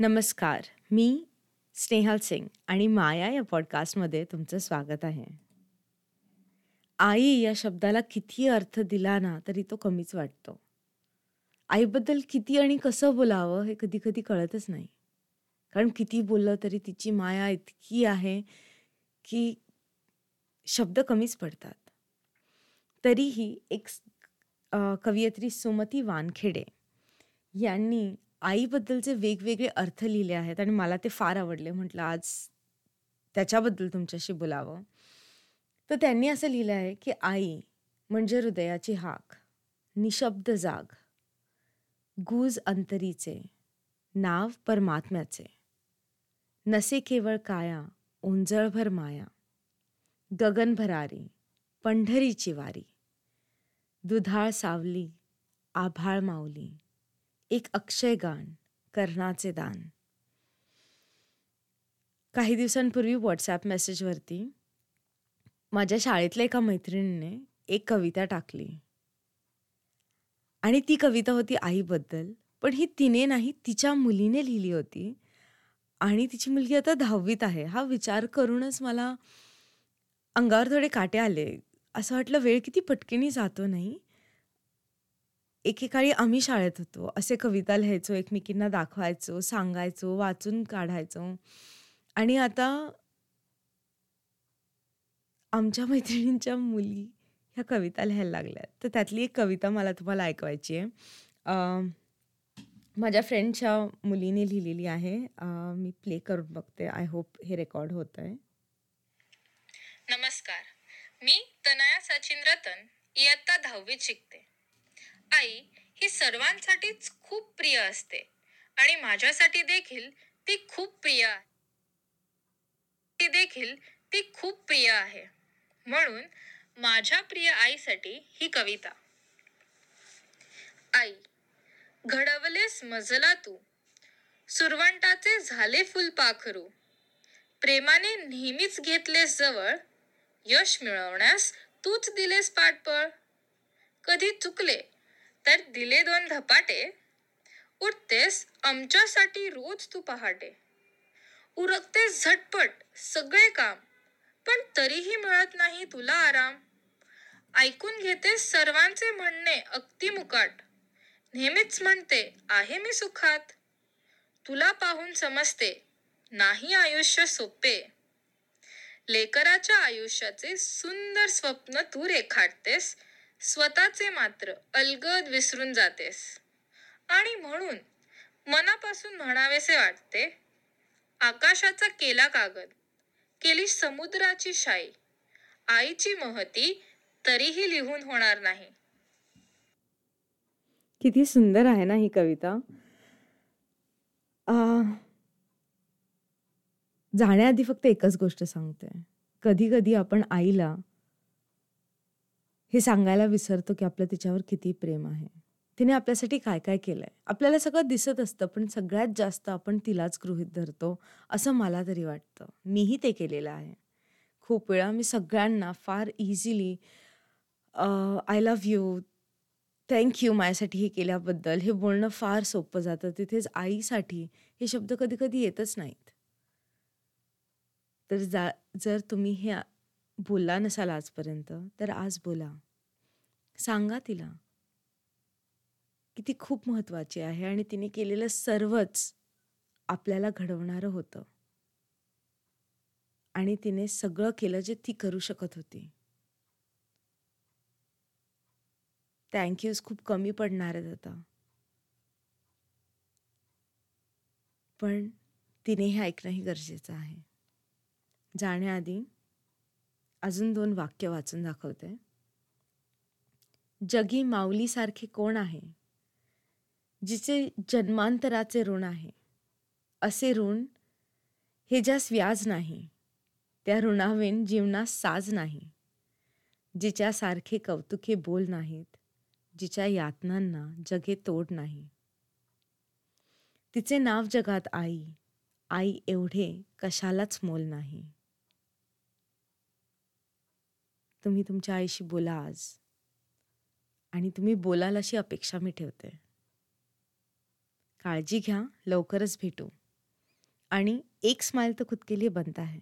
नमस्कार मी स्नेहल सिंग आणि माया या पॉडकास्टमध्ये तुमचं स्वागत आहे. आई या शब्दाला किती अर्थ दिला ना तरी तो कमीच वाटतो. आईबद्दल किती आणि कसं बोलावं हे कधी कधी कळतच नाही. कारण किती बोललं तरी तिची माया इतकी आहे की शब्द कमीच पडतात. तरीही एक कवयित्री सुमती वानखेडे यांनी आईबद्दलचे वेगवेगळे अर्थ लिहिले आहेत आणि मला ते फार आवडले. म्हटलं आज त्याच्याबद्दल तुमच्याशी बोलावं. तर त्यांनी असं लिहिलं आहे की आई म्हणजे हृदयाची हाक निशब्द जाग गुज अंतरीचे नाव परमात्म्याचे नसे केवळ काया ओंजळभर माया गगन भरारी पंढरीची वारी दुधाळ सावली आभाळ माऊली एक अक्षयगान कर्णाचे दान. काही दिवसांपूर्वी व्हॉट्सॲप मेसेजवरती माझ्या शाळेतल्या एका मैत्रिणीने एक कविता टाकली. आणि ती कविता होती आईबद्दल पण ही तिने नाही तिच्या मुलीने लिहिली होती. आणि तिची मुलगी आता दहावीत आहे. हा विचार करूनच मला अंगावर थोडे काटे आले. असं वाटलं वेळ किती पटकीने जातो नाही? एकेकाळी आम्ही शाळेत होतो. असे कविता लिहायचो एकमेकींना दाखवायचो सांगायचो वाचून काढायचो. आणि आता आमच्या मैत्रिणींच्या मुली ह्या कविता लिहायला लागल्या तर त्यातली एक कविता मला तुम्हाला ऐकवायची आहे. माझ्या फ्रेंडच्या मुलीने लिहिलेली आहे. मी प्ले करून बघते. आय होप हे रेकॉर्ड होत आहे नमस्कार. मी तनया सचिन रतन इयत्ता दहावीत शिकते. आई ही सर्वांसाठीच खूप प्रिय असते आणि माझ्यासाठी देखील ती खूप प्रिय आहे. ती देखील ती खूप प्रिय आहे. म्हणून माझ्या प्रिय आईसाठी ही कविता. आई घडवलेस मजला तू. सुरवंटाचे झाले फुलपाखरू प्रेमाने नेहमीच घेतलेस जवळ. यश मिळवण्यास तूच दिलेस पाठबळ. कधी चुकले तर दिले दोन धपाटे. उठतेस आमच्यासाठी रोज तू पहाटे. उरकतेस झटपट सगळे काम पण तरीही मिळत नाही तुला आराम. ऐकून घेतेस सर्वांचे म्हणणे अगदी मुकाट. नेहमीच म्हणते आहे मी सुखात. तुला पाहून समजते नाही आयुष्य सोपे. लेकराच्या आयुष्याचे सुंदर स्वप्न तू रेखाटतेस स्वतःचे मात्र अलगद विसरून जातेस. आणि म्हणून मनापासून म्हणावेसे वाटते आकाशाचा केला कागद केली समुद्राची शाई आईची महती तरीही लिहून होणार नाही. किती सुंदर आहे ना ही कविता. जाण्याआधी फक्त एकच गोष्ट सांगते. कधी कधी आपण आईला हे सांगायला विसरतो की आपलं तिच्यावर किती प्रेम आहे. तिने आपल्यासाठी काय काय केलंय? आपल्याला सगळं दिसत असतं पण सगळ्यात जास्त आपण तिलाच गृहित धरतो असं मला तरी वाटतं. मीही ते केलेलं आहे. खूप वेळा मी सगळ्यांना फार easily I love you thank you माझ्यासाठी हे केल्याबद्दल हे बोलणं फार सोपं जातं. तिथेच आईसाठी हे शब्द कधी कधी येतच नाहीत. तर जा जर तुम्ही हे बोलला नसाल आजपर्यंत तर आज बोला. सांगा तिला की ती खूप महत्त्वाची आहे आणि तिने केलेलं सर्वच आपल्याला घडवणारं होतं. आणि तिने सगळं केलं जे ती करू शकत होती. थँक्यूज खूप कमी पडणार आहेत आता. पण तिने हे ऐकणंही गरजेचं आहे. जाण्याआधी अजून दोन वाक्य वाचून दाखवते. जगी माऊलीसारखे कोण आहे? जिचे जन्मांतराचे ऋण आहे. असे ऋण हे ज्यास व्याज नाही. त्या ऋणावेन जीवनास साज नाही. जिच्यासारखे कौतुके बोल नाहीत. जिच्या यातनांना जगे तोड नाही. तिचे नाव जगात आई. आई एवढे कशालाच मोल नाही. तुम्ही तुमच्या आईशी बोला आज. आणि तुम्ही बोलाल अशी अपेक्षा मी ठेवते. काळजी घ्या लवकरच भेटू. आणि एक स्माईल तर खुद के लिए बनता है.